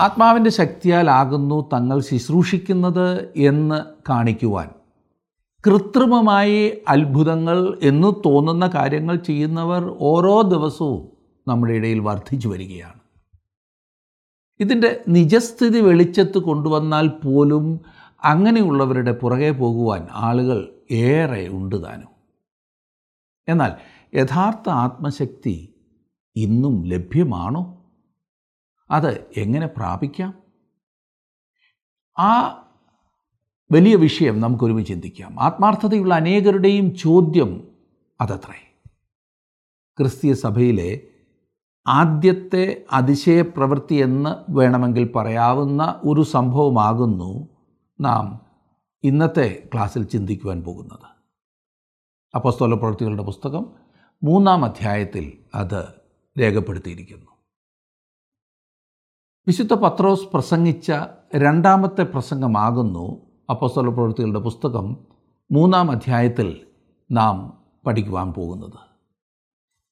ആത്മാവിന്റെ ശക്തിയാലാകുന്നു തങ്ങൾ ശുശ്രൂഷിക്കുന്നത് എന്ന് കാണിക്കുവാൻ. കൃത്രിമമായി അത്ഭുതങ്ങൾ എന്ന് തോന്നുന്ന കാര്യങ്ങൾ ചെയ്യുന്നവർ ഓരോ ദിവസവും നമ്മുടെ ഇടയിൽ വർദ്ധിച്ചു വരികയാണ്. ഇതിന്റെ നിജസ്ഥിതി വെളിച്ചത്ത് കൊണ്ടുവന്നാൽ പോലും അങ്ങനെയുള്ളവരുടെ പുറകെ പോകുവാൻ ആളുകൾ ഏറെ ഉണ്ട് താനും. എന്നാൽ യഥാർത്ഥ ആത്മശക്തി ഇന്നും ലഭ്യമാണോ? അത് എങ്ങനെ പ്രാപിക്കാം? ആ വലിയ വിഷയം നമുക്കൊരുമിച്ച് ചിന്തിക്കാം. ആത്മാർത്ഥതയുള്ള അനേകരുടെയും ചോദ്യം അതത്രേ. ക്രിസ്തീയ സഭയിലെ ആദ്യത്തെ അതിശയപ്രവൃത്തി എന്ന് വേണമെങ്കിൽ പറയാവുന്ന ഒരു സംഭവമാകുന്നു നാം ഇന്നത്തെ ക്ലാസ്സിൽ ചിന്തിക്കുവാൻ പോകുന്നത്. അപ്പസ്തോല പ്രവൃത്തികളുടെ പുസ്തകം മൂന്നാം അധ്യായത്തിൽ അത് രേഖപ്പെടുത്തിയിരിക്കുന്നു. വിശുദ്ധ പത്രോസ് പ്രസംഗിച്ച രണ്ടാമത്തെ പ്രസംഗമാകുന്നു അപ്പോസ്തല പ്രവൃത്തികളുടെ പുസ്തകം മൂന്നാം അധ്യായത്തിൽ നാം പഠിക്കുവാൻ പോകുന്നത്.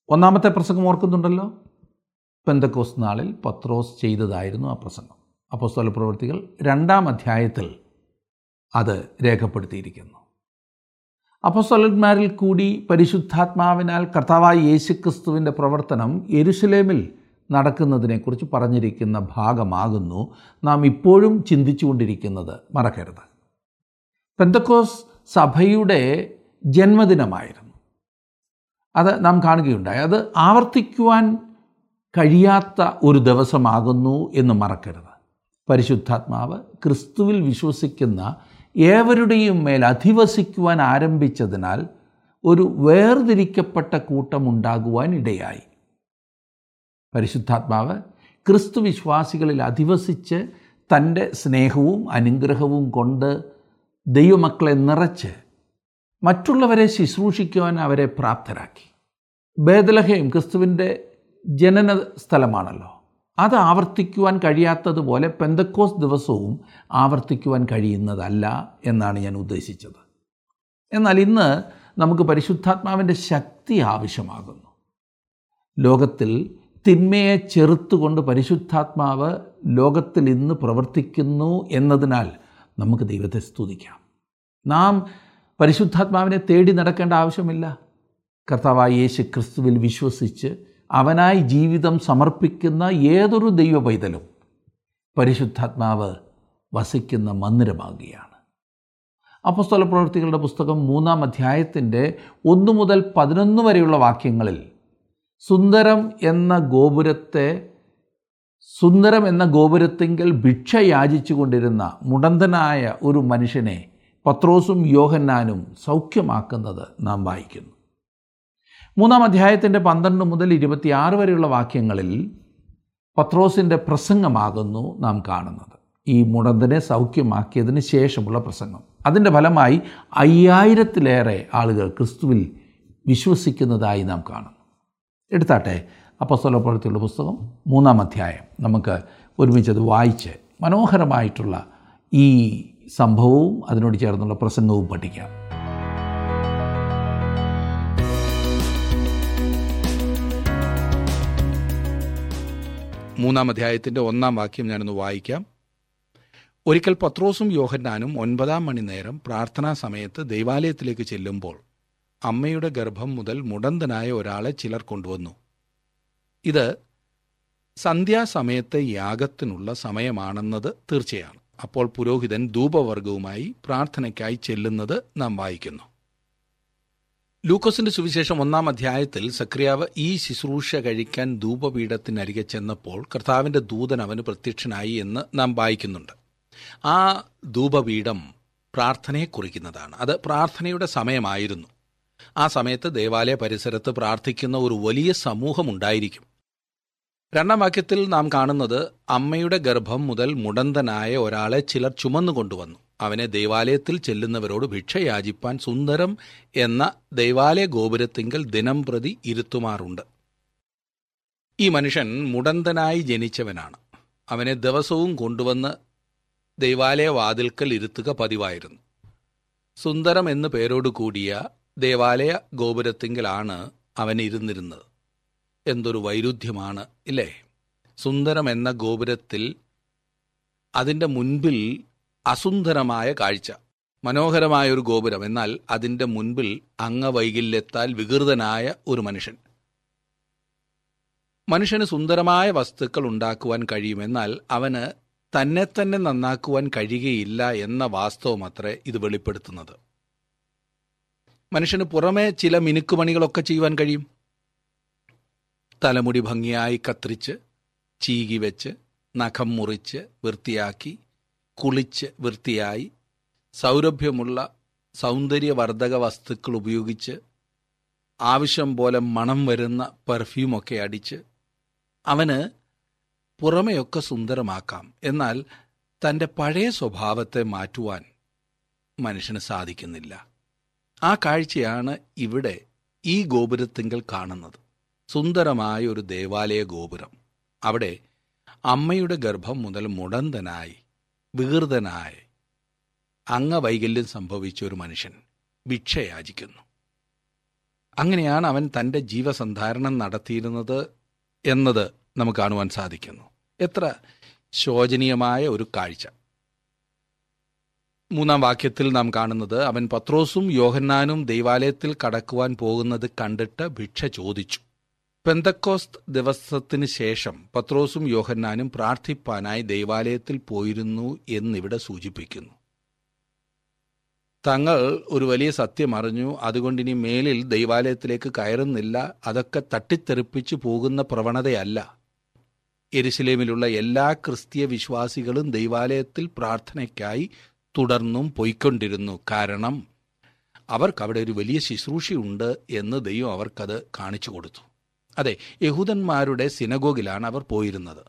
ഒന്നാമത്തെ പ്രസംഗം ഓർക്കുന്നുണ്ടല്ലോ? പെന്തക്കോസ് നാളിൽ പത്രോസ് ചെയ്തതായിരുന്നു ആ പ്രസംഗം. അപ്പോസ്തല പ്രവൃത്തികൾ രണ്ടാം അധ്യായത്തിൽ അത് രേഖപ്പെടുത്തിയിരിക്കുന്നു. അപ്പോസ്തലന്മാരിൽ കൂടി പരിശുദ്ധാത്മാവിനാൽ കർത്താവായ യേശുക്രിസ്തുവിന്റെ പ്രവർത്തനം എരുസലേമിൽ നടക്കുന്നതിനെക്കുറിച്ച് പറഞ്ഞിരിക്കുന്ന ഭാഗമാകുന്നു നാം ഇപ്പോഴും ചിന്തിച്ചുകൊണ്ടിരിക്കുന്നത്. മറക്കരുത്. പെന്തക്കോസ് സഭയുടെ ജന്മദിനമായിരുന്നു. അത് നാം കാണുകയുണ്ടായി. അത് ആവർത്തിക്കുവാൻ കഴിയാത്ത ഒരു ദിവസമാകുന്നു എന്ന് മറക്കരുത്. പരിശുദ്ധാത്മാവ് ക്രിസ്തുവിൽ വിശ്വസിക്കുന്ന ഏവരുടെയും മേൽ അധിവസിക്കുവാൻ ആരംഭിച്ചതിനാൽ ഒരു വേർതിരിക്കപ്പെട്ട കൂട്ടമുണ്ടാകുവാൻ ഇടയായി. പരിശുദ്ധാത്മാവ് ക്രിസ്തു വിശ്വാസികളിൽ അധിവസിച്ച് തന്റെ സ്നേഹവും അനുഗ്രഹവും കൊണ്ട് ദൈവമക്കളെ നിറച്ച് മറ്റുള്ളവരെ ശുശ്രൂഷിക്കുവാൻ അവരെ പ്രാപ്തരാക്കി. ബേദലഹയും ക്രിസ്തുവിന്റെ ജനന സ്ഥലമാണല്ലോ. അത് ആവർത്തിക്കുവാൻ കഴിയാത്തതുപോലെ പെന്തക്കോസ് ദിവസവും ആവർത്തിക്കുവാൻ കഴിയുന്നതല്ല എന്നാണ് ഞാൻ ഉദ്ദേശിച്ചത്. എന്നാൽ ഇന്ന് നമുക്ക് പരിശുദ്ധാത്മാവിന്റെ ശക്തി ആവശ്യമാകുന്നു. ലോകത്തിൽ തിന്മയെ ചെറുത്തുകൊണ്ട് പരിശുദ്ധാത്മാവ് ലോകത്തിൽ ഇന്ന് പ്രവർത്തിക്കുന്നു എന്നതിനാൽ നമുക്ക് ദൈവത്തെ സ്തുതിക്കാം. നാം പരിശുദ്ധാത്മാവിനെ തേടി നടക്കേണ്ട ആവശ്യമില്ല. കർത്താവായ യേശു ക്രിസ്തുവിൽ വിശ്വസിച്ച് അവനായി ജീവിതം സമർപ്പിക്കുന്ന ഏതൊരു ദൈവ പൈതലും പരിശുദ്ധാത്മാവ് വസിക്കുന്ന മന്ദിരമാകുകയാണ്. അപ്പസ്തല പ്രവൃത്തികളുടെ പുസ്തകം മൂന്നാം അധ്യായത്തിന്റെ ഒന്ന് മുതൽ പതിനൊന്ന് വരെയുള്ള വാക്യങ്ങളിൽ സുന്ദരം എന്ന ഗോപുരത്തെ സുന്ദരം എന്ന ഗോപുരത്തെങ്കിൽ ഭിക്ഷ യാചിച്ചു കൊണ്ടിരുന്ന മുടന്തനായ ഒരു മനുഷ്യനെ പത്രോസും യോഹന്നാനും സൗഖ്യമാക്കുന്നത് നാം വായിക്കുന്നു. മൂന്നാം അധ്യായത്തിന്റെ പന്ത്രണ്ട് മുതൽ ഇരുപത്തിയാറ് വരെയുള്ള വാക്യങ്ങളിൽ പത്രോസിന്റെ പ്രസംഗമാകുന്നു നാം കാണുന്നത്. ഈ മുടന്തനെ സൗഖ്യമാക്കിയതിന് ശേഷമുള്ള പ്രസംഗം. അതിന്റെ ഫലമായി അയ്യായിരത്തിലേറെ ആളുകൾ ക്രിസ്തുവിൽ വിശ്വസിക്കുന്നതായി നാം കാണുന്നു. എടുത്താട്ടെ അപ്പസ്തോല പ്രവൃത്തിയുള്ള പുസ്തകം മൂന്നാം അധ്യായം. നമുക്ക് ഒരുമിച്ചത് വായിച്ച് മനോഹരമായിട്ടുള്ള ഈ സംഭവവും അതിനോട് ചേർന്നുള്ള പ്രസംഗവും പഠിക്കാം. മൂന്നാം അധ്യായത്തിന്റെ ഒന്നാം വാക്യം ഞാനൊന്ന് വായിക്കാം. ഒരിക്കൽ പത്രോസും യോഹന്നാനും ഒൻപതാം മണി നേരം പ്രാർത്ഥനാ സമയത്ത് ദൈവാലയത്തിലേക്ക് ചെല്ലുമ്പോൾ അമ്മയുടെ ഗർഭം മുതൽ മുടന്തനായ ഒരാളെ ചിലർ കൊണ്ടുവന്നു. ഇത് സന്ധ്യാസമയത്തെ യാഗത്തിനുള്ള സമയമാണെന്നത് തീർച്ചയാണ്. അപ്പോൾ പുരോഹിതൻ ധൂപവർഗവുമായി പ്രാർത്ഥനയ്ക്കായി ചെല്ലുന്നത് നാം വായിക്കുന്നു. ലൂക്കോസിന്റെ സുവിശേഷം ഒന്നാം അധ്യായത്തിൽ സക്രിയാവ് ഈ ശുശ്രൂഷ കഴിക്കാൻ ധൂപപീഠത്തിനരികെ ചെന്നപ്പോൾ കർത്താവിന്റെ ദൂതൻ അവന് പ്രത്യക്ഷനായി എന്ന് നാം വായിക്കുന്നുണ്ട്. ആ ധൂപപീഠം പ്രാർത്ഥനയെ കുറിക്കുന്നതാണ്. അത് പ്രാർത്ഥനയുടെ സമയമായിരുന്നു. ആ സമയത്ത് ദേവാലയ പരിസരത്ത് പ്രാർത്ഥിക്കുന്ന ഒരു വലിയ സമൂഹമുണ്ടായിരിക്കും. രണ്ടാം വാക്യത്തിൽ നാം കാണുന്നത് അമ്മയുടെ ഗർഭം മുതൽ മുടന്തനായ ഒരാളെ ചിലർ ചുമന്നു കൊണ്ടുവന്നു. അവനെ ദേവാലയത്തിൽ ചെല്ലുന്നവരോട് ഭിക്ഷ യാചിപ്പാൻ സുന്ദരം എന്ന ദേവാലയ ഗോപുരത്തിങ്കൽ ദിനം പ്രതി ഇരുത്തുമാറുണ്ട്. ഈ മനുഷ്യൻ മുടന്തനായി ജനിച്ചവനാണ്. അവനെ ദിവസവും കൊണ്ടുവന്ന് ദൈവാലയ വാതിൽക്കൽ ഇരുത്തുക പതിവായിരുന്നു. സുന്ദരം എന്നു പേരോട് കൂടിയ ദേവാലയ ഗോപുരത്തിങ്കിലാണ് അവൻ ഇരുന്നിരുന്നത്. എന്തൊരു വൈരുദ്ധ്യമാണ് ഇല്ലേ? സുന്ദരം എന്ന ഗോപുരത്തിൽ അതിന്റെ മുൻപിൽ അസുന്ദരമായ കാഴ്ച. മനോഹരമായ ഒരു ഗോപുരം എന്നാൽ അതിന്റെ മുൻപിൽ അംഗവൈകല്യത്താൽ വികൃതനായ ഒരു മനുഷ്യൻ. മനുഷ്യന് സുന്ദരമായ വസ്തുക്കൾ ഉണ്ടാക്കുവാൻ കഴിയുമെന്നാൽ അവന് തന്നെ തന്നെ നന്നാക്കുവാൻ കഴിയുകയില്ല എന്ന വാസ്തവമത്രേ ഇത് വെളിപ്പെടുത്തുന്നത്. മനുഷ്യന് പുറമെ ചില മിനുക്കുപണികളൊക്കെ ചെയ്യുവാൻ കഴിയും. തലമുടി ഭംഗിയായി കത്തിരിച്ച് ചീകി വെച്ച് നഖം മുറിച്ച് വൃത്തിയാക്കി കുളിച്ച് വൃത്തിയായി സൗരഭ്യമുള്ള സൗന്ദര്യവർദ്ധക വസ്തുക്കൾ ഉപയോഗിച്ച് ആവശ്യം പോലെ മണം വരുന്ന പെർഫ്യൂമൊക്കെ അടിച്ച് അവന് പുറമെയൊക്കെ സുന്ദരമാക്കാം. എന്നാൽ തന്റെ പഴയ സ്വഭാവത്തെ മാറ്റുവാൻ മനുഷ്യന് സാധിക്കുന്നില്ല. ആ കാഴ്ചയാണ് ഇവിടെ ഈ ഗോപുരത്തിങ്കൽ കാണുന്നത്. സുന്ദരമായ ഒരു ദേവാലയ ഗോപുരം. അവിടെ അമ്മയുടെ ഗർഭം മുതൽ മുടന്തനായി വികൃതനായി അംഗവൈകല്യം സംഭവിച്ച ഒരു മനുഷ്യൻ ഭിക്ഷയാചിക്കുന്നു. അങ്ങനെയാണ് അവൻ തന്റെ ജീവസന്ധാരണം നടത്തിയിരുന്നത് എന്നത് നമുക്ക് കാണുവാൻ സാധിക്കുന്നു. എത്ര ശോചനീയമായ ഒരു കാഴ്ച. മൂന്നാം വാക്യത്തിൽ നാം കാണുന്നത് അവൻ പത്രോസും യോഹന്നാനും ദൈവാലയത്തിൽ കടക്കുവാൻ പോകുന്നത് കണ്ടിട്ട് ഭിക്ഷ ചോദിച്ചു. പെന്തക്കോസ്ത് ദിവസത്തിന് ശേഷം പത്രോസും യോഹന്നാനും പ്രാർത്ഥിപ്പാനായി ദൈവാലയത്തിൽ പോയിരുന്നു എന്നിവിടെ സൂചിപ്പിക്കുന്നു. തങ്ങൾ ഒരു വലിയ സത്യം അറിഞ്ഞു അതുകൊണ്ട് ഇനി മേലിൽ ദൈവാലയത്തിലേക്ക് കയറുന്നില്ല അതൊക്കെ തട്ടിത്തെറിപ്പിച്ചു പോകുന്ന പ്രവണതയല്ല. എരുസലേമിലുള്ള എല്ലാ ക്രിസ്തീയ വിശ്വാസികളും ദൈവാലയത്തിൽ പ്രാർത്ഥനയ്ക്കായി തുടർന്നും പോയിക്കൊണ്ടിരുന്നു. കാരണം അവർക്ക് അവിടെ ഒരു വലിയ ശുശ്രൂഷയുണ്ട് എന്ന് ദൈവം അവർക്കത് കാണിച്ചു കൊടുത്തു. അതെ യഹൂദന്മാരുടെ സിനഗോഗിലാണ് അവർ പോയിരുന്നത്.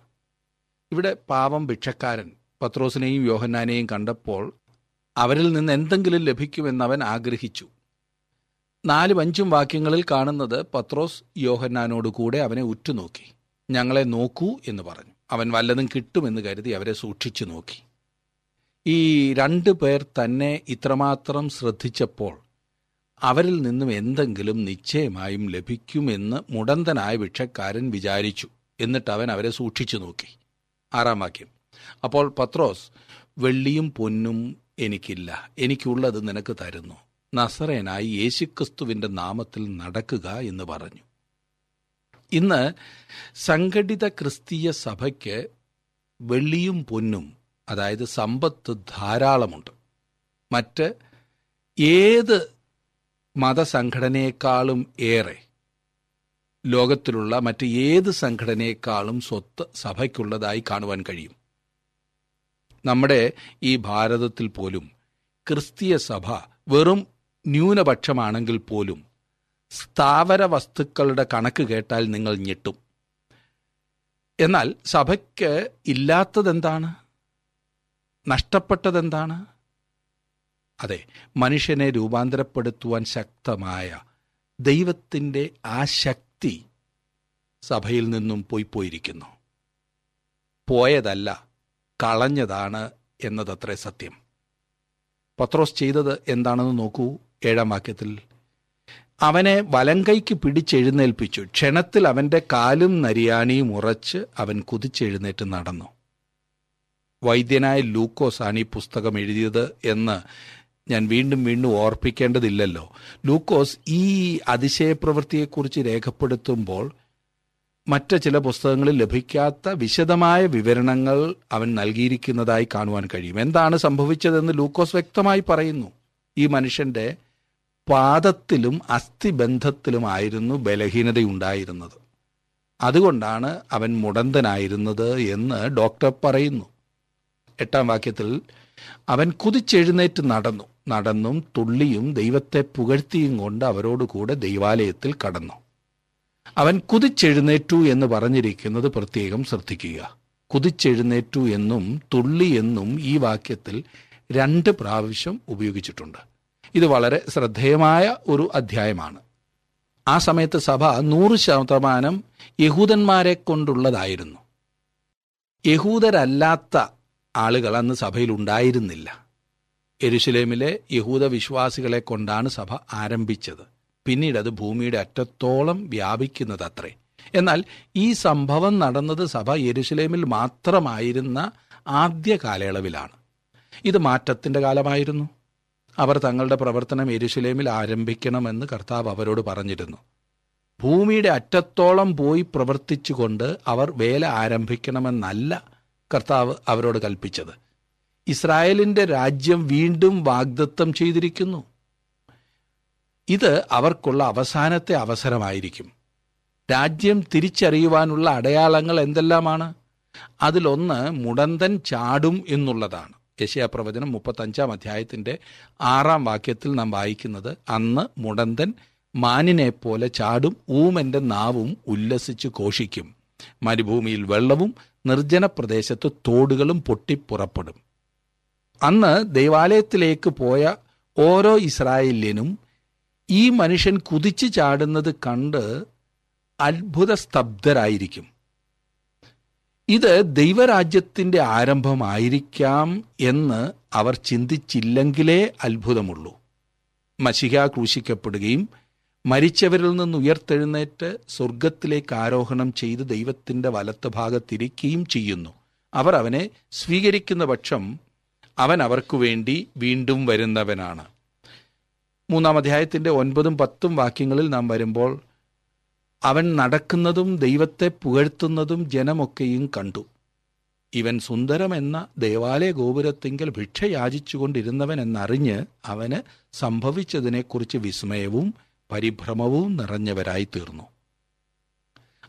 ഇവിടെ പാവം ഭിക്ഷക്കാരൻ പത്രോസിനെയും യോഹന്നാനെയും കണ്ടപ്പോൾ അവരിൽ നിന്ന് എന്തെങ്കിലും ലഭിക്കുമെന്ന് അവൻ ആഗ്രഹിച്ചു. നാലും അഞ്ചും വാക്യങ്ങളിൽ കാണുന്നത് പത്രോസ് യോഹന്നാനോട് കൂടെ അവനെ ഉറ്റുനോക്കി. ഞങ്ങളെ നോക്കൂ എന്ന് പറഞ്ഞു. അവൻ വല്ലതും കിട്ടുമെന്ന് കരുതി അവരെ സൂക്ഷിച്ചു നോക്കി. ഈ രണ്ടു പേർ തന്നെ ഇത്രമാത്രം ശ്രദ്ധിച്ചപ്പോൾ അവരിൽ നിന്നും എന്തെങ്കിലും നിശ്ചയമായും ലഭിക്കുമെന്ന് മുടന്തനായ ഭിക്ഷക്കാരൻ വിചാരിച്ചു. എന്നിട്ട് അവൻ അവരെ സൂക്ഷിച്ചു നോക്കി. ആറാം വാക്യം. അപ്പോൾ പത്രോസ് വെള്ളിയും പൊന്നും എനിക്കില്ല. എനിക്കുള്ളത് നിനക്ക് തരുന്നു. നസറേനായി യേശുക്രിസ്തുവിന്റെ നാമത്തിൽ നടക്കുക എന്ന് പറഞ്ഞു. ഇന്ന് സംഘടിത ക്രിസ്തീയ സഭയ്ക്ക് വെള്ളിയും പൊന്നും അതായത് സമ്പത്ത് ധാരാളമുണ്ട്. മറ്റ് ഏത് മതസംഘടനയെക്കാളും ഏറെ ലോകത്തിലുള്ള മറ്റ് ഏത് സംഘടനയെക്കാളും സ്വത്ത് സഭയ്ക്കുള്ളതായി കാണുവാൻ കഴിയും. നമ്മുടെ ഈ ഭാരതത്തിൽ പോലും ക്രിസ്തീയ സഭ വെറും ന്യൂനപക്ഷമാണെങ്കിൽ പോലും സ്ഥാവര വസ്തുക്കളുടെ കണക്ക് കേട്ടാൽ നിങ്ങൾ ഞെട്ടും. എന്നാൽ സഭയ്ക്ക് ഇല്ലാത്തതെന്താണ്? നഷ്ടപ്പെട്ടതെന്താണ്? അതെ മനുഷ്യനെ രൂപാന്തരപ്പെടുത്തുവാൻ ശക്തമായ ദൈവത്തിന്റെ ആ ശക്തി സഭയിൽ നിന്നും പോയി പോയിരിക്കുന്നു. പോയതല്ല കളഞ്ഞതാണ് എന്നതത്രേ സത്യം. പത്രോസ് ചെയ്തത് എന്താണെന്ന് നോക്കൂ ഏഴാം വാക്യത്തിൽ. അവനെ വലങ്കൈക്ക് പിടിച്ചെഴുന്നേൽപ്പിച്ചു. ക്ഷണത്തിൽ അവന്റെ കാലും നരിയാണിയും ഉറച്ച് അവൻ കുതിച്ചെഴുന്നേറ്റ് നടന്നു. വൈദ്യനായ ലൂക്കോസാണ് ഈ പുസ്തകം എഴുതിയത് എന്ന് ഞാൻ വീണ്ടും വീണ്ടും ഓർപ്പിക്കേണ്ടതില്ലല്ലോ. ലൂക്കോസ് ഈ അതിശയപ്രവൃത്തിയെക്കുറിച്ച് രേഖപ്പെടുത്തുമ്പോൾ മറ്റ് ചില പുസ്തകങ്ങളിൽ ലഭിക്കാത്ത വിശദമായ വിവരണങ്ങൾ അവൻ നൽകിയിരിക്കുന്നതായി കാണുവാൻ കഴിയും. എന്താണ് സംഭവിച്ചതെന്ന് ലൂക്കോസ് വ്യക്തമായി പറയുന്നു. ഈ മനുഷ്യന്റെ പാദത്തിലും അസ്ഥിബന്ധത്തിലും അസ്ഥിബന്ധത്തിലുമായിരുന്നു ബലഹീനതയുണ്ടായിരുന്നത്. അതുകൊണ്ടാണ് അവൻ മുടന്തനായിരുന്നത് എന്ന് ഡോക്ടർ പറയുന്നു. എട്ടാം വാക്യത്തിൽ അവൻ കുതിച്ചെഴുന്നേറ്റ് നടന്നു. നടന്നും തുള്ളിയും ദൈവത്തെ പുകഴ്ത്തിയും കൊണ്ട് അവരോടുകൂടെ ദൈവാലയത്തിൽ കടന്നു. അവൻ കുതിച്ചെഴുന്നേറ്റു എന്ന് പറഞ്ഞിരിക്കുന്നത് പ്രത്യേകം ശ്രദ്ധിക്കുക. കുതിച്ചെഴുന്നേറ്റു എന്നും തുള്ളി എന്നും ഈ വാക്യത്തിൽ രണ്ട് പ്രാവശ്യം ഉപയോഗിച്ചിട്ടുണ്ട്. ഇത് വളരെ ശ്രദ്ധേയമായ ഒരു അധ്യായമാണ്. ആ സമയത്ത് സഭ നൂറ് ശതമാനം യഹൂദന്മാരെ കൊണ്ടുള്ളതായിരുന്നു. യഹൂദരല്ലാത്ത ആളുകൾ അന്ന് സഭയിൽ ഉണ്ടായിരുന്നില്ല എരുശലേമിലെ യഹൂദ വിശ്വാസികളെ കൊണ്ടാണ് സഭ ആരംഭിച്ചത്. പിന്നീട് അത് ഭൂമിയുടെ അറ്റത്തോളം വ്യാപിക്കുന്നത് അത്രേ എന്നാൽ ഈ സംഭവം നടന്നത് സഭ യെരുശലേമിൽ മാത്രമായിരുന്ന ആദ്യ കാലയളവിലാണ്. ഇത് മാറ്റത്തിന്റെ കാലമായിരുന്നു. അവർ തങ്ങളുടെ പ്രവർത്തനം എരുശലേമിൽ ആരംഭിക്കണമെന്ന് കർത്താവ് അവരോട് പറഞ്ഞിരുന്നു. ഭൂമിയുടെ അറ്റത്തോളം പോയി പ്രവർത്തിച്ചുകൊണ്ട് അവർ വേല ആരംഭിക്കണമെന്നല്ല കർത്താവ് അവരോട് കൽപ്പിച്ചത്. ഇസ്രായേലിന്റെ രാജ്യം വീണ്ടും വാഗ്ദത്തം ചെയ്തിരിക്കുന്നു. ഇത് അവർക്കുള്ള അവസാനത്തെ അവസരമായിരിക്കും. രാജ്യം തിരിച്ചറിയുവാനുള്ള അടയാളങ്ങൾ എന്തെല്ലാമാണ്? അതിലൊന്ന് മുടന്തൻ ചാടും എന്നുള്ളതാണ്. യശയാപ്രവചനം മുപ്പത്തഞ്ചാം അധ്യായത്തിന്റെ ആറാം വാക്യത്തിൽ നാം വായിക്കുന്നത് അന്ന് മുടന്തൻ മാനിനെ പോലെ ചാടും ഊമന്റെ നാവും ഉല്ലസിച്ച് ഘോഷിക്കും. മരുഭൂമിയിൽ വെള്ളവും നിർജന പ്രദേശത്ത് തോടുകളും പൊട്ടിപ്പുറപ്പെടും അന്ന് ദൈവാലയത്തിലേക്ക് പോയ ഓരോ ഇസ്രായേലിനും ഈ മനുഷ്യൻ കുതിച്ചു ചാടുന്നത് കണ്ട് അത്ഭുത സ്തബ്ധരായിരിക്കും. ഇത് ദൈവരാജ്യത്തിന്റെ ആരംഭമായിരിക്കാം എന്ന് അവർ ചിന്തിച്ചില്ലെങ്കിലേ അത്ഭുതമുള്ളൂ. മഷിക ക്രൂശിക്കപ്പെടുകയും മരിച്ചവരിൽ നിന്ന് ഉയർത്തെഴുന്നേറ്റ് സ്വർഗത്തിലേക്ക് ആരോഹണം ചെയ്ത് ദൈവത്തിന്റെ വലത്ത് ഭാഗത്തിരിക്കുകയും ചെയ്യുന്നു. അവർ അവനെ സ്വീകരിക്കുന്ന പക്ഷം അവൻ അവർക്കു വേണ്ടി വീണ്ടും വരുന്നവനാണ്. മൂന്നാം അധ്യായത്തിന്റെ ഒൻപതും പത്തും വാക്യങ്ങളിൽ നാം വരുമ്പോൾ അവൻ നടക്കുന്നതും ദൈവത്തെ പുകഴ്ത്തുന്നതും ജനമൊക്കെയും കണ്ടു. ഇവൻ സുന്ദരമെന്ന ദേവാലയ ഗോപുരത്തിങ്കൽ ഭിക്ഷ യാചിച്ചുകൊണ്ടിരുന്നവൻ എന്നറിഞ്ഞ് അവന് സംഭവിച്ചതിനെക്കുറിച്ച് വിസ്മയവും പരിഭ്രമവും നിറഞ്ഞവരായി തീർന്നു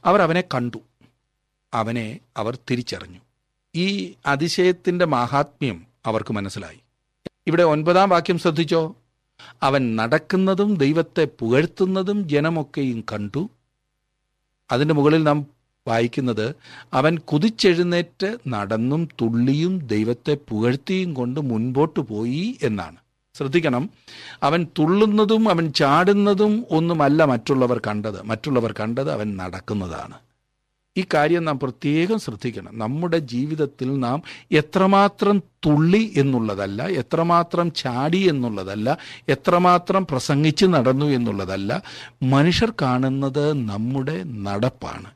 അവർ അവനെ കണ്ടു. അവനെ അവർ തിരിച്ചറിഞ്ഞു. ഈ അതിശയത്തിന്റെ മാഹാത്മ്യം അവർക്ക് മനസ്സിലായി. ഇവിടെ ഒൻപതാം വാക്യം ശ്രദ്ധിച്ചോ? അവൻ നടക്കുന്നതും ദൈവത്തെ പുകഴ്ത്തുന്നതും ജനമൊക്കെയും കണ്ടു. അതിന്റെ മുകളിൽ നാം വായിക്കുന്നത് അവൻ കുതിച്ചെഴുന്നേറ്റ് നടന്നും തുള്ളിയും ദൈവത്തെ പുകഴ്ത്തിയും കൊണ്ട് മുൻപോട്ട് പോയി എന്നാണ്. ശ്രദ്ധിക്കണം. അവൻ തുള്ളുന്നതും അവൻ ചാടുന്നതും ഒന്നുമല്ല മറ്റുള്ളവർ കണ്ടത്. മറ്റുള്ളവർ കണ്ടത് അവൻ നടക്കുന്നതാണ്. ഈ കാര്യം നാം പ്രത്യേകം ശ്രദ്ധിക്കണം. നമ്മുടെ ജീവിതത്തിൽ നാം എത്രമാത്രം തുള്ളി എന്നുള്ളതല്ല എത്രമാത്രം ചാടി എന്നുള്ളതല്ല എത്രമാത്രം പ്രസംഗിച്ച് നടന്നു എന്നുള്ളതല്ല മനുഷ്യർ കാണുന്നത് നമ്മുടെ നടപ്പാണ്.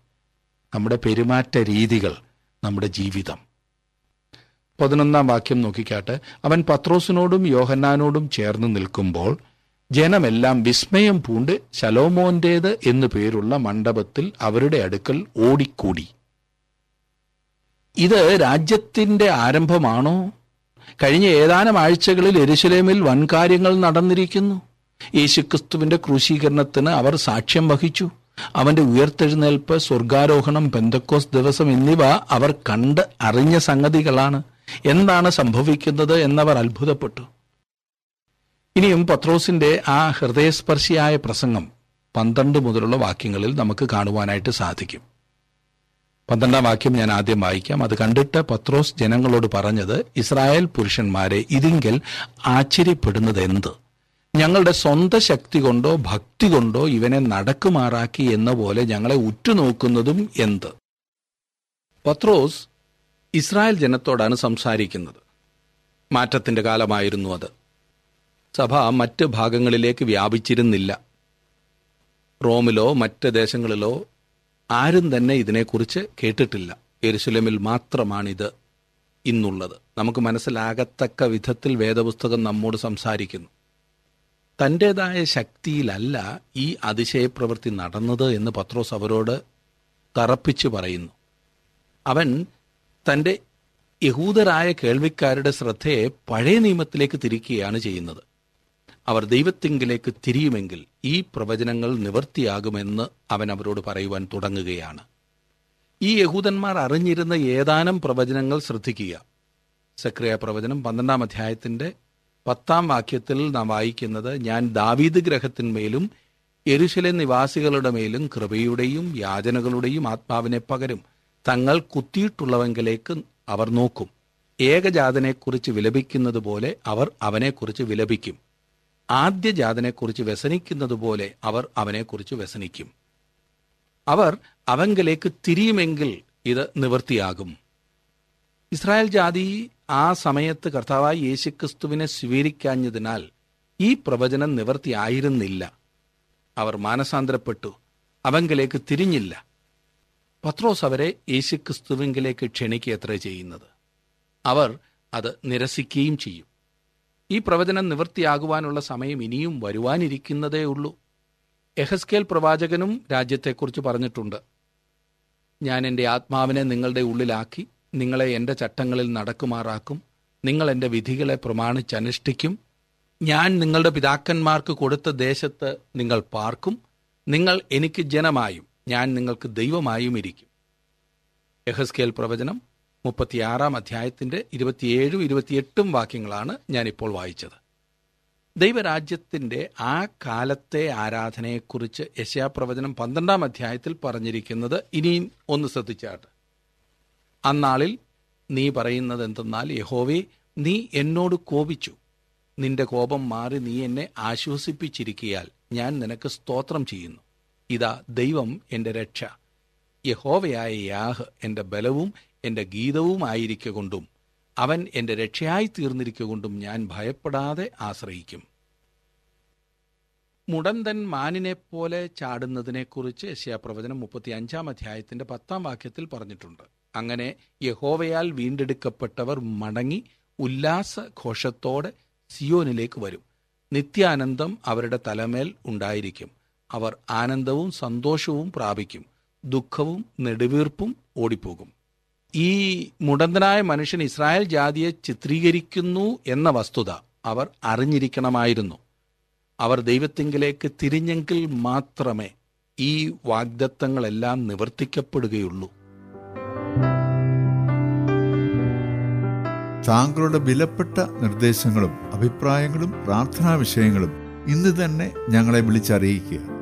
നമ്മുടെ പെരുമാറ്റ രീതികൾ നമ്മുടെ ജീവിതം. പതിനൊന്നാം വാക്യം നോക്കിക്കാട്ട്. അവൻ പത്രോസിനോടും യോഹന്നാനോടും ചേർന്ന് നിൽക്കുമ്പോൾ ജനമെല്ലാം വിസ്മയം പൂണ്ട് ശലോമോന്റേത് എന്നു പേരുള്ള മണ്ഡപത്തിൽ അവരുടെ അടുക്കൽ ഓടിക്കൂടി. ഇത് രാജ്യത്തിന്റെ ആരംഭമാണോ? കഴിഞ്ഞ ഏതാനും ആഴ്ചകളിൽ എരുശലേമിൽ വൻകാര്യങ്ങൾ നടന്നിരിക്കുന്നു. യേശുക്രിസ്തുവിന്റെ ക്രൂശീകരണത്തിന് അവർ സാക്ഷ്യം വഹിച്ചു. അവന്റെ ഉയർത്തെഴുന്നേൽപ്പ് സ്വർഗാരോഹണം പെന്തക്കോസ് ദിവസം എന്നിവ അവർ കണ്ട് അറിഞ്ഞ സംഗതികളാണ്. എന്താണ് സംഭവിക്കുന്നത് എന്നവർ അത്ഭുതപ്പെട്ടു. ഇനിയും പത്രോസിന്റെ ആ ഹൃദയസ്പർശിയായ പ്രസംഗം പന്ത്രണ്ട് മുതലുള്ള വാക്യങ്ങളിൽ നമുക്ക് കാണുവാനായിട്ട് സാധിക്കും. പന്ത്രണ്ടാം വാക്യം ഞാൻ ആദ്യം വായിക്കാം. അത് കണ്ടിട്ട് പത്രോസ് ജനങ്ങളോട് പറഞ്ഞത് ഇസ്രായേൽ പുരുഷന്മാരെ ഇതിങ്കിൽ ആശ്ചര്യപ്പെടുന്നത് എന്ത്? ഞങ്ങളുടെ സ്വന്തം ശക്തി കൊണ്ടോ ഭക്തി കൊണ്ടോ ഇവനെ നടക്കുമാറാക്കി എന്ന പോലെ ഞങ്ങളെ ഉറ്റുനോക്കുന്നതും എന്ത്? പത്രോസ് ഇസ്രായേൽ ജനത്തോടാണ് സംസാരിക്കുന്നത്. മാറ്റത്തിന്റെ കാലമായിരുന്നു അത്. സഭ മറ്റ് ഭാഗങ്ങളിലേക്ക് വ്യാപിച്ചിരുന്നില്ല. റോമിലോ മറ്റ് ദേശങ്ങളിലോ ആരും തന്നെ ഇതിനെക്കുറിച്ച് കേട്ടിട്ടില്ല. യെരുശലേമിൽ മാത്രമാണിത് ഇന്നുള്ളത്. നമുക്ക് മനസ്സിലാകത്തക്ക വിധത്തിൽ വേദപുസ്തകം നമ്മോട് സംസാരിക്കുന്നു. തന്റെതായ ശക്തിയിലല്ല ഈ അതിശയപ്രവൃത്തി നടന്നത് എന്ന് പത്രോസ് അവരോട് തറപ്പിച്ചു പറയുന്നു. അവൻ തന്റെ യഹൂദരായ കേൾവിക്കാരുടെ ശ്രദ്ധയെ പഴയ നിയമത്തിലേക്ക് തിരിക്കുകയാണ് ചെയ്യുന്നത്. അവർ ദൈവത്തിങ്കിലേക്ക് തിരിയുമെങ്കിൽ ഈ പ്രവചനങ്ങൾ നിവർത്തിയാകുമെന്ന് അവൻ അവരോട് പറയുവാൻ തുടങ്ങുകയാണ്. ഈ യഹൂദന്മാർ അറിഞ്ഞിരുന്ന ഏതാനും പ്രവചനങ്ങൾ ശ്രദ്ധിക്കുക. സക്രിയ പ്രവചനം പന്ത്രണ്ടാം അധ്യായത്തിന്റെ പത്താം വാക്യത്തിൽ നാം വായിക്കുന്നത് ഞാൻ ദാവീദ് ഗ്രഹത്തിന്മേലും എരുശലെ നിവാസികളുടെ മേലും കൃപയുടെയും യാചനകളുടെയും ആത്മാവിനെ പകരും. തങ്ങൾ കുത്തിയിട്ടുള്ളവെങ്കിലേക്ക് അവർ നോക്കും. ഏകജാതനെക്കുറിച്ച് വിലപിക്കുന്നത് പോലെ അവർ അവനെക്കുറിച്ച് വിലപിക്കും. ആദ്യജാതനെക്കുറിച്ച് വ്യസനിക്കുന്നത് പോലെ അവർ അവനെക്കുറിച്ച് വ്യസനിക്കും. അവർ അവങ്കിലേക്ക് തിരിയുമെങ്കിൽ ഇത് നിവൃത്തിയാകും. ഇസ്രായേൽ ജാതി ആ സമയത്ത് കർത്താവായ യേശുക്രിസ്തുവിനെ സ്വീകരിക്കാഞ്ഞതിനാൽ ഈ പ്രവചനം നിവർത്തിയായിരുന്നില്ല അവർ മാനസാന്തരപ്പെട്ടു. അവങ്കിലേക്ക് തിരിഞ്ഞില്ല. പത്രോസ് അവരെ യേശുക്രിസ്തുവിങ്കിലേക്ക് ക്ഷണിക്കുക എത്ര ചെയ്യുന്നത്. അവർ അത് നിരസിക്കുകയും ചെയ്യും. ഈ പ്രവചനം നിവൃത്തിയാകുവാനുള്ള സമയം ഇനിയും വരുവാനിരിക്കുന്നതേ ഉള്ളൂ. എഹസ്കേൽ പ്രവാചകനും രാജ്യത്തെക്കുറിച്ച് പറഞ്ഞിട്ടുണ്ട്. ഞാൻ എന്റെ ആത്മാവിനെ നിങ്ങളുടെ ഉള്ളിലാക്കി നിങ്ങളെ എന്റെ ചട്ടങ്ങളിൽ നടക്കുമാറാക്കും നിങ്ങൾ എന്റെ വിധികളെ പ്രമാണിച്ചനുഷ്ഠിക്കും ഞാൻ നിങ്ങളുടെ പിതാക്കന്മാർക്ക് കൊടുത്ത ദേശത്ത് നിങ്ങൾ പാർക്കും നിങ്ങൾ എനിക്ക് ജനമായും ഞാൻ നിങ്ങൾക്ക് ദൈവമായും ഇരിക്കും. യഹസ്കേൽ പ്രവചനം മുപ്പത്തിയാറാം അധ്യായത്തിന്റെ ഇരുപത്തിയേഴും ഇരുപത്തിയെട്ടും വാക്യങ്ങളാണ് ഞാനിപ്പോൾ വായിച്ചത്. ദൈവരാജ്യത്തിന്റെ ആ കാലത്തെ ആരാധനയെക്കുറിച്ച് യശയാപ്രവചനം പന്ത്രണ്ടാം അധ്യായത്തിൽ പറഞ്ഞിരിക്കുന്നത് ഇനിയും ഒന്ന് ശ്രദ്ധിച്ചാട്ട്. അന്നാളിൽ നീ പറയുന്നത് എന്തെന്നാൽ യഹോവേ നീ എന്നോട് കോപിച്ചു. നിന്റെ കോപം മാറി നീ എന്നെ ആശ്വസിപ്പിച്ചിരിക്കിയാൽ ഞാൻ നിനക്ക് സ്തോത്രം ചെയ്യുന്നു. ഇതാ ദൈവം എന്റെ രക്ഷ. യഹോവയായ യാഹ് എന്റെ ബലവും എന്റെ ഗീതവുമായിരിക്കൊണ്ടും അവൻ എന്റെ രക്ഷയായി തീർന്നിരിക്കൊണ്ടും ഞാൻ ഭയപ്പെടാതെ ആശ്രയിക്കും. മുടന്തൻ മാനിനെപ്പോലെ ചാടുന്നതിനെക്കുറിച്ച് യശയാപ്രവചനം മുപ്പത്തി അഞ്ചാം അധ്യായത്തിന്റെ പത്താം വാക്യത്തിൽ പറഞ്ഞിട്ടുണ്ട്. അങ്ങനെ യഹോവയാൽ വീണ്ടെടുക്കപ്പെട്ടവർ മടങ്ങി ഉല്ലാസ ഘോഷത്തോടെ സിയോനിലേക്ക് വരും. നിത്യാനന്ദം അവരുടെ തലമേൽ ഉണ്ടായിരിക്കും. അവർ ആനന്ദവും സന്തോഷവും പ്രാപിക്കും. ദുഃഖവും നെടുവീർപ്പും ഓടിപ്പോകും. ഈ മുടന്തനായ മനുഷ്യൻ ഇസ്രായേൽ ജാതിയെ ചിത്രീകരിക്കുന്നു എന്ന വസ്തുത അവർ അറിഞ്ഞിരിക്കണമായിരുന്നു. അവർ ദൈവത്തിങ്കിലേക്ക് തിരിഞ്ഞെങ്കിൽ മാത്രമേ ഈ വാഗ്ദത്തങ്ങളെല്ലാം നിവർത്തിക്കപ്പെടുകയുള്ളൂ. താങ്കളുടെ വിലപ്പെട്ട നിർദ്ദേശങ്ങളും അഭിപ്രായങ്ങളും പ്രാർത്ഥനാ വിഷയങ്ങളും ഇന്ന് തന്നെ ഞങ്ങളെ വിളിച്ചറിയിക്കുക.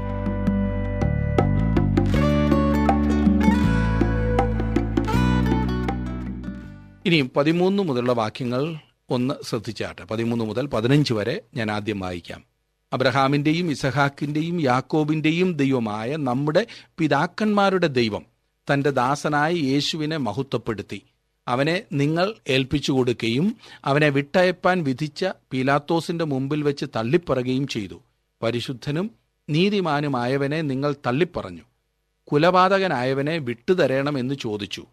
ഇനിയും പതിമൂന്ന് മുതലുള്ള വാക്യങ്ങൾ ഒന്ന് ശ്രദ്ധിച്ചാട്ടെ പതിമൂന്ന് മുതൽ പതിനഞ്ച് വരെ ഞാൻ ആദ്യം വായിക്കാം. അബ്രഹാമിന്റെയും ഇസഹാക്കിന്റെയും യാക്കോബിന്റെയും ദൈവമായ നമ്മുടെ പിതാക്കന്മാരുടെ ദൈവം തന്റെ ദാസനായ യേശുവിനെ മഹത്വപ്പെടുത്തി. അവനെ നിങ്ങൾ ഏൽപ്പിച്ചു കൊടുക്കുകയും അവനെ വിട്ടയപ്പാൻ വിധിച്ച പീലാത്തോസിന്റെ മുമ്പിൽ വെച്ച് തള്ളിപ്പറയുകയും ചെയ്തു. പരിശുദ്ധനും നീതിമാനുമായവനെ നിങ്ങൾ തള്ളിപ്പറഞ്ഞു. കുലപാതകനായവനെ വിട്ടുതരണമെന്ന് ചോദിച്ചു.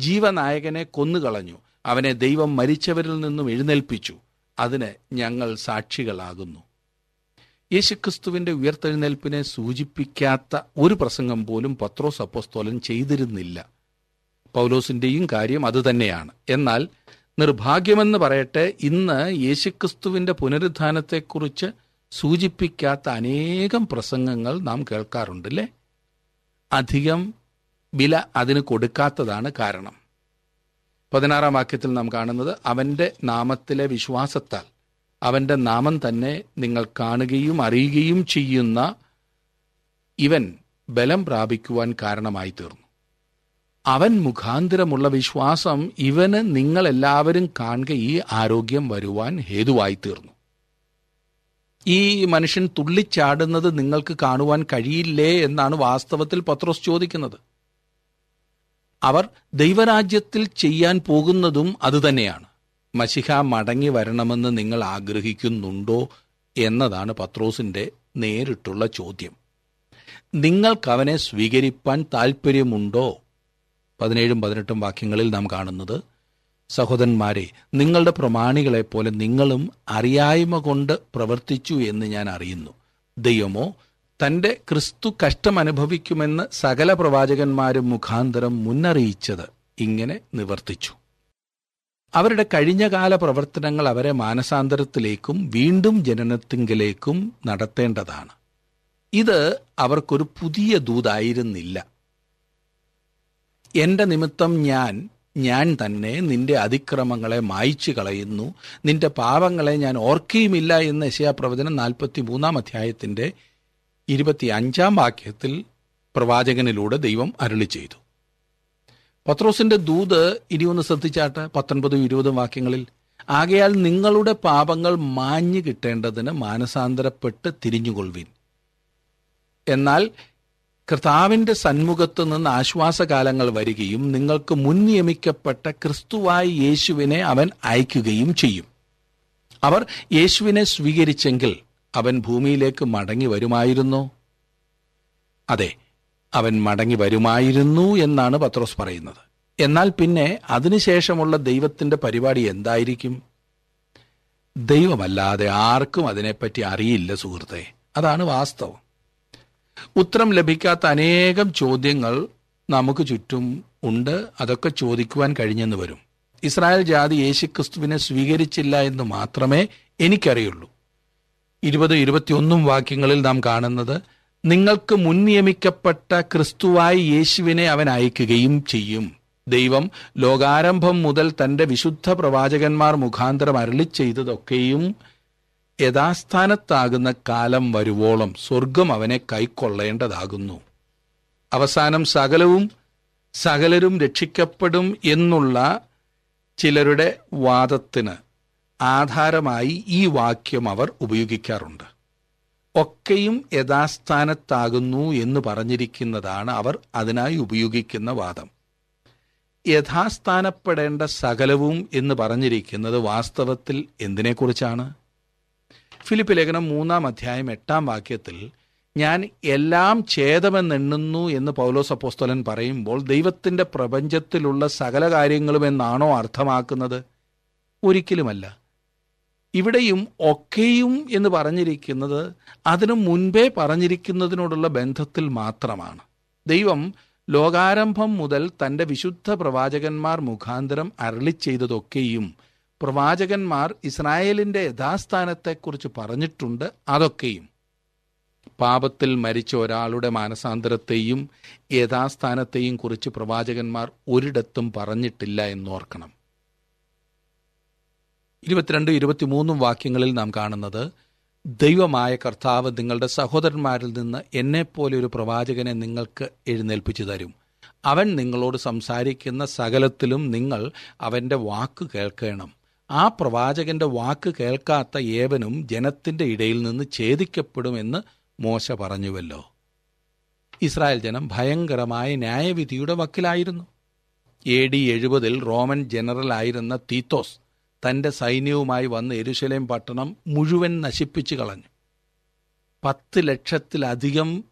ജീവനായകനെ കൊന്നുകളഞ്ഞു. അവനെ ദൈവം മരിച്ചവരിൽ നിന്നും എഴുന്നേൽപ്പിച്ചു. അതിന് ഞങ്ങൾ സാക്ഷികളാകുന്നു. യേശുക്രിസ്തുവിന്റെ ഉയർത്തെഴുന്നേൽപ്പിനെ സൂചിപ്പിക്കാത്ത ഒരു പ്രസംഗം പോലും പത്രോസ് അപ്പോസ്തോലൻ ചെയ്തിരുന്നില്ല. പൗലോസിന്റെയും കാര്യം അതുതന്നെയാണ് എന്നാൽ നിർഭാഗ്യമെന്ന് പറയട്ടെ ഇന്ന് യേശുക്രിസ്തുവിന്റെ പുനരുദ്ധാനത്തെക്കുറിച്ച് സൂചിപ്പിക്കാത്ത അനേകം പ്രസംഗങ്ങൾ നാം കേൾക്കാറുണ്ടല്ലേ? അധികം വില അതിന് കൊടുക്കാത്തതാണ് കാരണം. പതിനാറാം വാക്യത്തിൽ നാം കാണുന്നത് അവന്റെ നാമത്തിലെ വിശ്വാസത്താൽ അവന്റെ നാമം തന്നെ നിങ്ങൾ കാണുകയും അറിയുകയും ചെയ്യുന്ന ഇവൻ ബലം പ്രാപിക്കുവാൻ കാരണമായി തീർന്നു. അവൻ മുഖാന്തരമുള്ള വിശ്വാസം ഇവന് നിങ്ങൾ എല്ലാവരും കാണുക ഈ ആരോഗ്യം വരുവാൻ ഹേതുവായി തീർന്നു. ഈ മനുഷ്യൻ തുള്ളിച്ചാടുന്നത് നിങ്ങൾക്ക് കാണുവാൻ കഴിയില്ലേ എന്നാണ് വാസ്തവത്തിൽ പത്രോസ് ചോദിക്കുന്നത്. അവർ ദൈവരാജ്യത്തിൽ ചെയ്യാൻ പോകുന്നതും അതുതന്നെയാണ് മഷിഹ മടങ്ങി വരണമെന്ന് നിങ്ങൾ ആഗ്രഹിക്കുന്നുണ്ടോ എന്നതാണ് പത്രോസിന്റെ നേരിട്ടുള്ള ചോദ്യം. നിങ്ങൾക്കവനെ സ്വീകരിപ്പാൻ താൽപ്പര്യമുണ്ടോ? പതിനേഴും പതിനെട്ടും വാക്യങ്ങളിൽ നാം കാണുന്നത് സഹോദരന്മാരെ നിങ്ങളുടെ പ്രമാണികളെപ്പോലെ നിങ്ങളും അറിയായ്മ കൊണ്ട് പ്രവർത്തിച്ചു എന്ന് ഞാൻ അറിയുന്നു. ദൈവമോ തന്റെ ക്രിസ്തു കഷ്ടം അനുഭവിക്കുമെന്ന് സകല പ്രവാചകന്മാരും മുഖാന്തരം മുന്നറിയിച്ചത് ഇങ്ങനെ നിവർത്തിച്ചു. അവരുടെ കഴിഞ്ഞകാല പ്രവർത്തനങ്ങൾ അവരെ മാനസാന്തരത്തിലേക്കും വീണ്ടും ജനനത്തിങ്കിലേക്കും നടത്തേണ്ടതാണ്. ഇത് അവർക്കൊരു പുതിയ ദൂതായിരുന്നില്ല. എന്റെ നിമിത്തം ഞാൻ ഞാൻ തന്നെ നിന്റെ അതിക്രമങ്ങളെ മായ്ച്ചു കളയുന്നു. നിന്റെ പാപങ്ങളെ ഞാൻ ഓർക്കുകയുമില്ല എന്ന് യശയാപ്രവചനം നാൽപ്പത്തി മൂന്നാം അധ്യായത്തിന്റെ ഇരുപത്തി അഞ്ചാം വാക്യത്തിൽ പ്രവാചകനിലൂടെ ദൈവം അരുളി ചെയ്തു. പത്രോസിന്റെ ദൂത് ഇനി ഒന്ന് ശ്രദ്ധിച്ചാട്ട് പത്തൊൻപതും ഇരുപതും വാക്യങ്ങളിൽ ആകയാൽ നിങ്ങളുടെ പാപങ്ങൾ മാഞ്ഞു കിട്ടേണ്ടതിന് മാനസാന്തരപ്പെട്ട് തിരിഞ്ഞുകൊള്ളുവിൻ. എന്നാൽ കർത്താവിന്റെ സന്മുഖത്ത് നിന്ന് ആശ്വാസകാലങ്ങൾ വരികയും നിങ്ങൾക്ക് മുൻ നിയമിക്കപ്പെട്ട ക്രിസ്തുവായ യേശുവിനെ അവൻ അയക്കുകയും ചെയ്യും. അവർ യേശുവിനെ സ്വീകരിച്ചെങ്കിൽ അവൻ ഭൂമിയിലേക്ക് മടങ്ങി വരുമായിരുന്നോ. അതെ അവൻ മടങ്ങി വരുമായിരുന്നു എന്നാണ് പത്രോസ് പറയുന്നത്. എന്നാൽ പിന്നെ അതിനുശേഷമുള്ള ദൈവത്തിന്റെ പരിപാടി എന്തായിരിക്കും? ദൈവമല്ലാതെ ആർക്കും അതിനെപ്പറ്റി അറിയില്ല സുഹൃത്തെ. അതാണ് വാസ്തവം. ഉത്തരം ലഭിക്കാത്ത അനേകം ചോദ്യങ്ങൾ നമുക്ക് ചുറ്റും ഉണ്ട്. അതൊക്കെ ചോദിക്കുവാൻ കഴിഞ്ഞെന്ന് വരും. ഇസ്രായേൽ ജാതി യേശുക്രിസ്തുവിനെ സ്വീകരിച്ചില്ല എന്ന് മാത്രമേ എനിക്കറിയുള്ളൂ. ഇരുപത് ഇരുപത്തിയൊന്നും വാക്യങ്ങളിൽ നാം കാണുന്നത് നിങ്ങൾക്ക് മുൻനിയമിക്കപ്പെട്ട ക്രിസ്തുവായി യേശുവിനെ അവൻ അയക്കുകയും ചെയ്യും. ദൈവം ലോകാരംഭം മുതൽ തന്റെ വിശുദ്ധ പ്രവാചകന്മാർ മുഖാന്തരം അരളി ചെയ്തതൊക്കെയും യഥാസ്ഥാനത്താകുന്ന കാലം വരുവോളം സ്വർഗം അവനെ കൈക്കൊള്ളേണ്ടതാകുന്നു. അവസാനം സകലവും സകലരും രക്ഷിക്കപ്പെടും എന്നുള്ള ചിലരുടെ വാദത്തിന് ആധാരമായി ഈ വാക്യം അവർ ഉപയോഗിക്കാറുണ്ട്. ഒക്കെയും യഥാസ്ഥാനത്താകുന്നു എന്ന് പറഞ്ഞിരിക്കുന്നതാണ് അവർ അതിനായി ഉപയോഗിക്കുന്ന വാദം. യഥാസ്ഥാനപ്പെടേണ്ട സകലവും എന്ന് പറഞ്ഞിരിക്കുന്നത് വാസ്തവത്തിൽ എന്തിനെക്കുറിച്ചാണ്? ഫിലിപ്പ് ലേഖനം മൂന്നാം അധ്യായം എട്ടാം വാക്യത്തിൽ ഞാൻ എല്ലാം ഛേദമെന്നെണ്ണുന്നു എന്ന് പൗലോസ് അപ്പോസ്തലൻ പറയുമ്പോൾ ദൈവത്തിന്റെ പ്രപഞ്ചത്തിലുള്ള സകല കാര്യങ്ങളും എന്നാണോ അർത്ഥമാക്കുന്നത്? ഒരിക്കലുമല്ല. ഇവിടെയും ഒക്കെയും എന്ന് പറഞ്ഞിരിക്കുന്നത് അതിനു മുൻപേ പറഞ്ഞിരിക്കുന്നതിനോടുള്ള ബന്ധത്തിൽ മാത്രമാണ്. ദൈവം ലോകാരംഭം മുതൽ തന്റെ വിശുദ്ധ പ്രവാചകന്മാർ മുഖാന്തരം അരളി ചെയ്തതൊക്കെയും പ്രവാചകന്മാർ ഇസ്രായേലിന്റെ യഥാസ്ഥാനത്തെക്കുറിച്ച് പറഞ്ഞിട്ടുണ്ട് അതൊക്കെയും. പാപത്തിൽ മരിച്ച ഒരാളുടെ മാനസാന്തരത്തെയും യഥാസ്ഥാനത്തെയും കുറിച്ച് പ്രവാചകന്മാർ ഒരിടത്തും പറഞ്ഞിട്ടില്ല എന്നോർക്കണം. ഇരുപത്തിരണ്ട് ഇരുപത്തിമൂന്നും വാക്യങ്ങളിൽ നാം കാണുന്നത് ദൈവമായ കർത്താവ് നിങ്ങളുടെ സഹോദരന്മാരിൽ നിന്ന് എന്നെപ്പോലെ ഒരു പ്രവാചകനെ നിങ്ങൾക്ക് എഴുന്നേൽപ്പിച്ചു തരും. അവൻ നിങ്ങളോട് സംസാരിക്കുന്ന സകലത്തിലും നിങ്ങൾ അവന്റെ വാക്ക് കേൾക്കണം. ആ പ്രവാചകന്റെ വാക്ക് കേൾക്കാത്ത ഏവനും ജനത്തിന്റെ ഇടയിൽ നിന്ന് ഛേദിക്കപ്പെടുമെന്ന് മോശ പറഞ്ഞുവല്ലോ. ഇസ്രായേൽ ജനം ഭയങ്കരമായ ന്യായവിധിയുടെ വക്കിലായിരുന്നു. എ ഡി എഴുപതിൽ റോമൻ ജനറലായിരുന്ന തീത്തോസ് തന്റെ സൈന്യവുമായി വന്ന് എരുശലേം പട്ടണം മുഴുവൻ നശിപ്പിച്ചു കളഞ്ഞു. പത്ത് ലക്ഷത്തിലധികം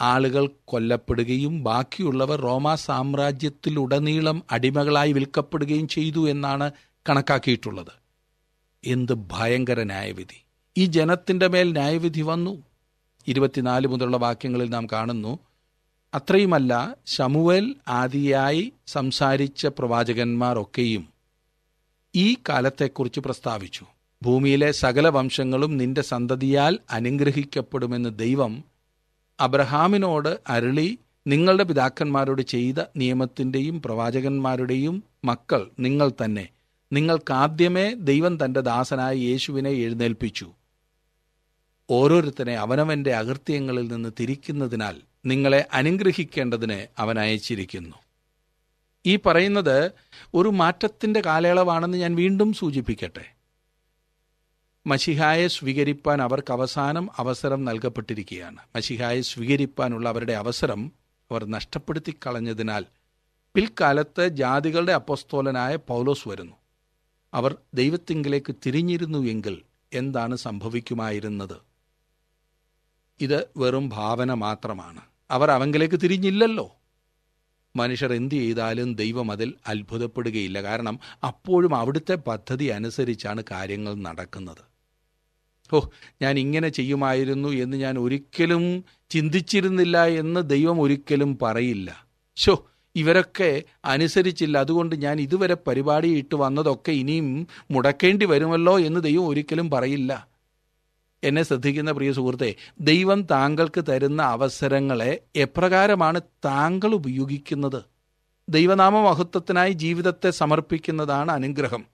ആളുകൾ കൊല്ലപ്പെടുകയും ബാക്കിയുള്ളവർ റോമാ സാമ്രാജ്യത്തിലുടനീളം അടിമകളായി വിൽക്കപ്പെടുകയും ചെയ്തു എന്നാണ് കണക്കാക്കിയിട്ടുള്ളത്. എന്ത് ഭയങ്കര ന്യായവിധി. ഈ ജനത്തിന്റെ മേൽ ന്യായവിധി വന്നു. ഇരുപത്തിനാല് മുതലുള്ള വാക്യങ്ങളിൽ നാം കാണുന്നു അത്രയുമല്ല ശമുവേൽ ആദിയായി സംസാരിച്ച പ്രവാചകന്മാർ ഒക്കെയും ഈ കാലത്തെക്കുറിച്ച് പ്രസ്താവിച്ചു. ഭൂമിയിലെ സകല വംശങ്ങളും നിന്റെ സന്തതിയാൽ അനുഗ്രഹിക്കപ്പെടുമെന്ന് ദൈവം അബ്രഹാമിനോട് അരുളി നിങ്ങളുടെ പിതാക്കന്മാരോട് ചെയ്ത നിയമത്തിന്റെയും പ്രവാചകന്മാരുടെയും മക്കൾ നിങ്ങൾ തന്നെ. നിങ്ങൾക്കാദ്യമേ ദൈവം തന്റെ ദാസനായ യേശുവിനെ എഴുന്നേൽപ്പിച്ചു. ഓരോരുത്തരെ അവനവന്റെ അകൃത്യങ്ങളിൽ നിന്ന് തിരിക്കുന്നതിനാൽ നിങ്ങളെ അനുഗ്രഹിക്കേണ്ടതിന് അവൻ അയച്ചിരിക്കുന്നു. ഈ പറയുന്നത് ഒരു മാറ്റത്തിന്റെ കാലയളവാണെന്ന് ഞാൻ വീണ്ടും സൂചിപ്പിക്കട്ടെ. മഷിഹായെ സ്വീകരിപ്പാൻ അവർക്ക് അവസാനം അവസരം നൽകപ്പെട്ടിരിക്കുകയാണ്. മഷിഹായെ സ്വീകരിപ്പാനുള്ള അവരുടെ അവസരം അവർ നഷ്ടപ്പെടുത്തി കളഞ്ഞതിനാൽ പിൽക്കാലത്ത് ജാതികളുടെ അപ്പസ്തോലനായ പൗലോസ് വരുന്നു. അവർ ദൈവത്തിങ്കിലേക്ക് തിരിഞ്ഞിരുന്നു എങ്കിൽ എന്താണ് സംഭവിക്കുമായിരുന്നത്? ഇത് വെറും ഭാവന മാത്രമാണ്. അവർ അവങ്കിലേക്ക് തിരിഞ്ഞില്ലല്ലോ. മനുഷ്യർ എന്ത് ചെയ്താലും ദൈവം അതിൽ അത്ഭുതപ്പെടുകയില്ല. കാരണം അപ്പോഴും അവിടുത്തെ പദ്ധതി അനുസരിച്ചാണ് കാര്യങ്ങൾ നടക്കുന്നത്. ഓ ഞാൻ ഇങ്ങനെ ചെയ്യുമായിരുന്നു എന്ന് ഞാൻ ഒരിക്കലും ചിന്തിച്ചിരുന്നില്ല എന്ന് ദൈവം ഒരിക്കലും പറയില്ല. ഷോ ഇവരൊക്കെ അനുസരിച്ചില്ല. അതുകൊണ്ട് ഞാൻ ഇതുവരെ പരിപാടിയിട്ട് വന്നതൊക്കെ ഇനിയും മുടക്കേണ്ടി വരുമല്ലോ എന്ന് ദൈവം ഒരിക്കലും പറയില്ല. എന്നെ ശ്രദ്ധിക്കുന്ന പ്രിയ സുഹൃത്തെ ദൈവം താങ്കൾക്ക് തരുന്ന അവസരങ്ങളെ എപ്രകാരമാണ് താങ്കൾ ഉപയോഗിക്കുന്നത്? ദൈവനാമ മഹത്വത്തിനായി ജീവിതത്തെ സമർപ്പിക്കുന്നതാണ് അനുഗ്രഹം.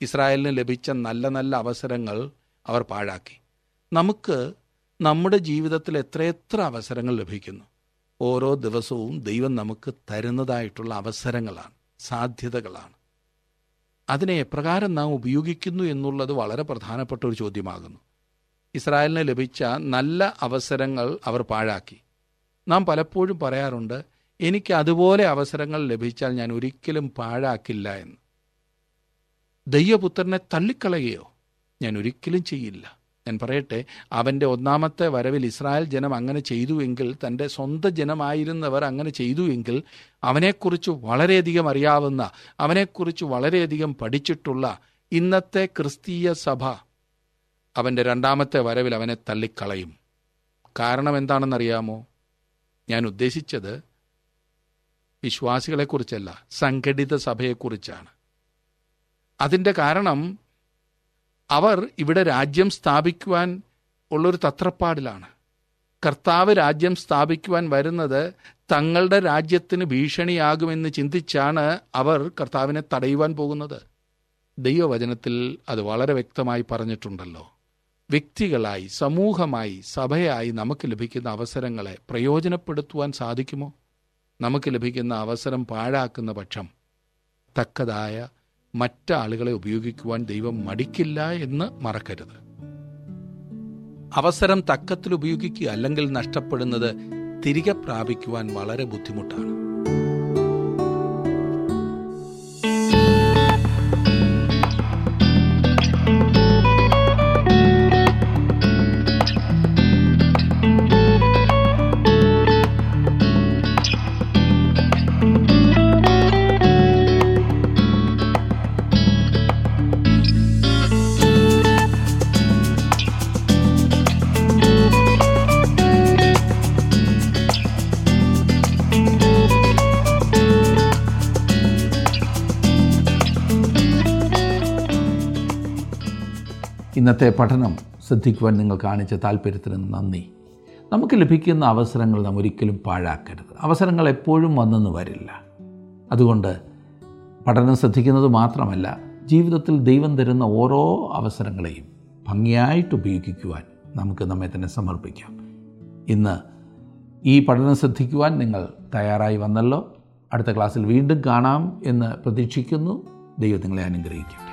ഇസ്രായേലിന് ലഭിച്ച നല്ല നല്ല അവസരങ്ങൾ അവർ പാഴാക്കി. നമുക്ക് നമ്മുടെ ജീവിതത്തിൽ എത്രയെത്ര അവസരങ്ങൾ ലഭിക്കുന്നു? ഓരോ ദിവസവും ദൈവം നമുക്ക് തരുന്നതായിട്ടുള്ള അവസരങ്ങളാണ് സാധ്യതകളാണ്. അതിനെ എപ്രകാരം നാം ഉപയോഗിക്കുന്നു എന്നുള്ളത് വളരെ പ്രധാനപ്പെട്ട ഒരു ചോദ്യമാകുന്നു. ഇസ്രായേലിന് ലഭിച്ച നല്ല അവസരങ്ങൾ അവർ പാഴാക്കി. നാം പലപ്പോഴും പറയാറുണ്ട് എനിക്ക് അതുപോലെ അവസരങ്ങൾ ലഭിച്ചാൽ ഞാൻ ഒരിക്കലും പാഴാക്കില്ല എന്ന്. ദൈവപുത്രനെ തള്ളിക്കളയുകയോ ഞാൻ ഒരിക്കലും ചെയ്യില്ല. ഞാൻ പറയട്ടെ അവന്റെ ഒന്നാമത്തെ വരവിൽ ഇസ്രായേൽ ജനം അങ്ങനെ ചെയ്തുവെങ്കിൽ തന്റെ സ്വന്തം ജനമായിരുന്നവർ അങ്ങനെ ചെയ്തുവെങ്കിൽ അവനെക്കുറിച്ച് വളരെയധികം അറിയാവുന്ന അവനെക്കുറിച്ച് വളരെയധികം പഠിച്ചിട്ടുള്ള ഇന്നത്തെ ക്രിസ്തീയ സഭ അവന്റെ രണ്ടാമത്തെ വരവിൽ അവനെ തള്ളിക്കളയും. കാരണം എന്താണെന്നറിയാമോ? ഞാൻ ഉദ്ദേശിച്ചത് വിശ്വാസികളെക്കുറിച്ചല്ല സംഘടിത സഭയെക്കുറിച്ചാണ്. അതിന്റെ കാരണം അവർ ഇവിടെ രാജ്യം സ്ഥാപിക്കുവാൻ ഉള്ളൊരു തത്രപ്പാടിലാണ്. കർത്താവ് രാജ്യം സ്ഥാപിക്കുവാൻ വരുന്നത് തങ്ങളുടെ രാജ്യത്തിന് ഭീഷണിയാകുമെന്ന് ചിന്തിച്ചാണ് അവർ കർത്താവിനെ തടയുവാൻ പോകുന്നത്. ദൈവവചനത്തിൽ അത് വളരെ വ്യക്തമായി പറഞ്ഞിട്ടുണ്ടല്ലോ. വ്യക്തികളായി സമൂഹമായി സഭയായി നമുക്ക് ലഭിക്കുന്ന അവസരങ്ങളെ പ്രയോജനപ്പെടുത്തുവാൻ സാധിക്കുമോ? നമുക്ക് ലഭിക്കുന്ന അവസരം പാഴാക്കുന്ന പക്ഷം തക്കതായ മറ്റാളുകളെ ഉപയോഗിക്കുവാൻ ദൈവം മടിക്കില്ല എന്ന് മറക്കരുത്. അവസരം തക്കത്തിൽ ഉപയോഗിക്കുക അല്ലെങ്കിൽ നഷ്ടപ്പെടുന്നത് തിരികെ പ്രാപിക്കുവാൻ വളരെ ബുദ്ധിമുട്ടാണ്. ഇന്നത്തെ പഠനം ശ്രദ്ധിക്കുവാൻ നിങ്ങൾ കാണിച്ച താല്പര്യത്തിന് നന്ദി. നമുക്ക് ലഭിക്കുന്ന അവസരങ്ങൾ നാം ഒരിക്കലും പാഴാക്കരുത്. അവസരങ്ങൾ എപ്പോഴും വന്നെന്ന് വരില്ല. അതുകൊണ്ട് പഠനം ശ്രദ്ധിക്കുന്നത് മാത്രമല്ല ജീവിതത്തിൽ ദൈവം തരുന്ന ഓരോ അവസരങ്ങളെയും ഭംഗിയായിട്ട് ഉപയോഗിക്കുവാൻ നമുക്ക് നമ്മെ തന്നെ സമർപ്പിക്കാം. ഇന്ന് ഈ പഠനം ശ്രദ്ധിക്കുവാൻ നിങ്ങൾ തയ്യാറായി വന്നല്ലോ. അടുത്ത ക്ലാസ്സിൽ വീണ്ടും കാണാം എന്ന് പ്രതീക്ഷിക്കുന്നു. ദൈവം നിങ്ങളെ അനുഗ്രഹിക്കട്ടെ.